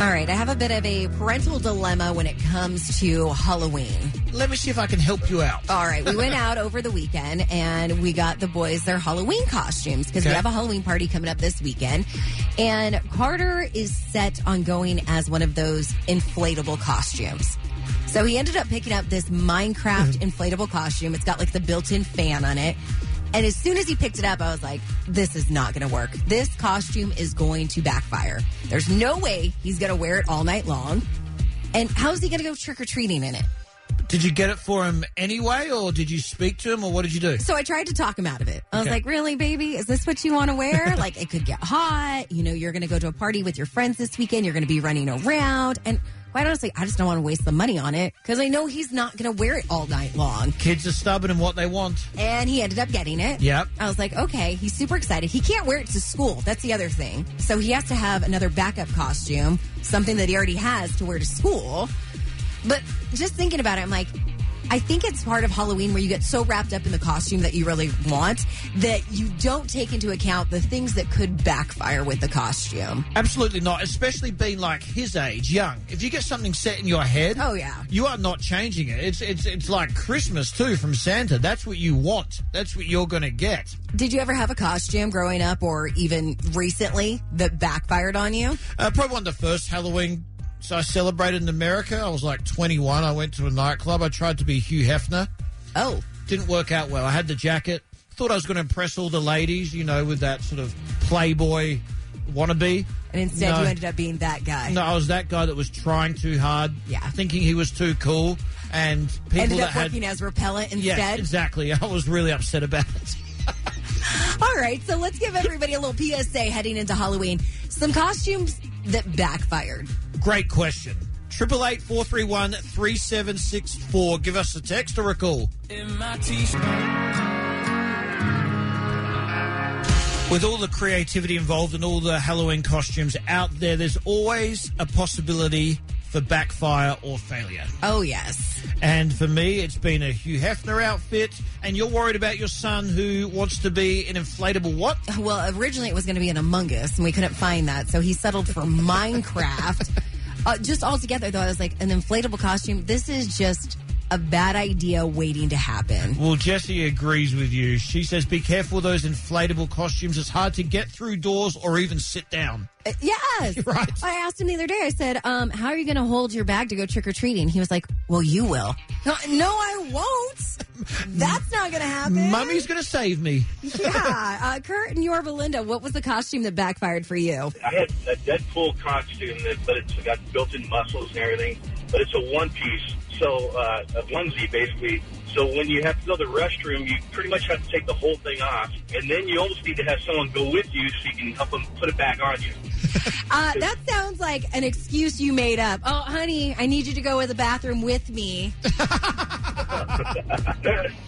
All right, I have a bit of a parental dilemma when it comes to Halloween. Let me see if I can help you out. All right, we went out over the weekend and we got the boys their Halloween costumes because we have a Halloween party coming up this weekend. And Carter is set on going as one of those inflatable costumes. So he ended up picking up this Minecraft mm-hmm. inflatable costume. It's got like the built in fan on it. And as soon as he picked it up, I was like, this is not going to work. This costume is going to backfire. There's no way he's going to wear it all night long. And how's he going to go trick or treating in it? Did you get it for him anyway, or did you speak to him, or what did you do? So I tried to talk him out of it. I was Okay. like, really, baby? Is this what you want to wear? like, it could get hot. You know, you're going to go to a party with your friends this weekend. You're going to be running around. And quite honestly, I just don't want to waste the money on it because I know he's not going to wear it all night long. Kids are stubborn in what they want. And he ended up getting it. Yep. I was like, okay, he's super excited. He can't wear it to school. That's the other thing. So he has to have another backup costume, something that he already has to wear to school. But just thinking about it, I'm like, I think it's part of Halloween where you get so wrapped up in the costume that you really want that you don't take into account the things that could backfire with the costume. Absolutely not, especially being like his age, young. If you get something set in your head, Oh, yeah. you are not changing it. It's it's it's like Christmas too from Santa. That's what you want. That's what you're going to get. Did you ever have a costume growing up or even recently that backfired on you? Uh, probably one of the first Halloween. So I celebrated in America. I was like 21. I went to a nightclub. I tried to be Hugh Hefner. Oh, Didn't work out well. I had the jacket. Thought I was going to impress all the ladies, you know, with that sort of playboy wannabe. and instead No. you ended up being that guy. No, I was that guy that was trying too hard. Yeah. Thinking he was too cool. And people ended up had. working as repellent yeah, exactly. I was really upset about it. All right, so let's give everybody a little PSA heading into Halloween. Some costumes that backfired. Great question. Triple eight four three one three seven six four. Give us a text or a call. With all the creativity involved and all the Halloween costumes out there, there's always a possibility for backfire or failure. Oh yes. And for me, it's been a Hugh Hefner outfit. And you're worried about your son who wants to be an inflatable what? Well, originally it was going to be an Among Us, and we couldn't find that, so he settled for Minecraft. Uh, just altogether, though, I was like, an inflatable costume. This is just a bad idea waiting to happen. Well, Jessie agrees with you. She says, be careful of those inflatable costumes. It's hard to get through doors or even sit down. Uh, yes. Right. I asked him the other day. I said, um, "How are you going to hold your bag to go trick or treating?" He was like, "Well, you will." No, no I won't. That's not going to happen. Mummy's going to save me. Yeah, uh, Kurt and your Belinda. What was the costume that backfired for you? I had a Deadpool costume, that, but it's got built-in muscles and everything. But it's a one piece, so uh, a onesie basically. So when you have to go to the restroom, you pretty much have to take the whole thing off, and then you almost need to have someone go with you so you can help them put it back on you. Uh, that sounds like an excuse you made up. Oh, honey, I need you to go to the bathroom with me.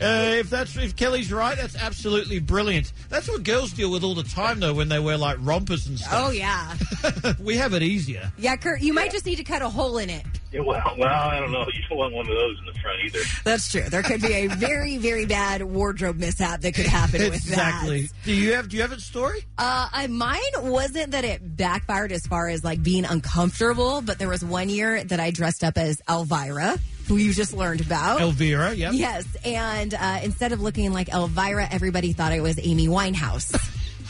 Uh, if that's if Kelli's right, that's absolutely brilliant. That's what girls deal with all the time, though, when they wear like rompers and stuff. Oh yeah, we have it easier. yeah, Kurt. You might just need to cut a hole in it. Yeah, well, well, I don't know. You don't want one of those in the front either. That's true. There could be a very, very bad wardrobe mishap that could happen with that. exactly. Do you have Do you have a story? Uh, I, mine wasn't that it backfired as far as like being uncomfortable, but there was one year that I dressed up as Elvira. who you just learned about. Elvira, yep. Yes, and uh, instead of looking like Elvira, everybody thought it was Amy Winehouse.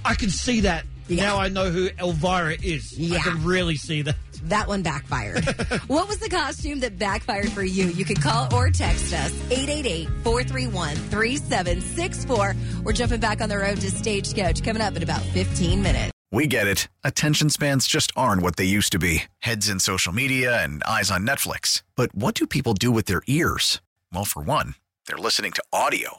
I can see that. Yeah. Now I know who Elvira is. Yeah. I can really see that. that one backfired. what was the costume that backfired for you? You can call or text us 888-431-3764. We're jumping back on the road to Stagecoach coming up in about 15 minutes. We get it. Attention spans just aren't what they used to be heads in social media and eyes on Netflix. But what do people do with their ears? Well, for one, they're listening to audio.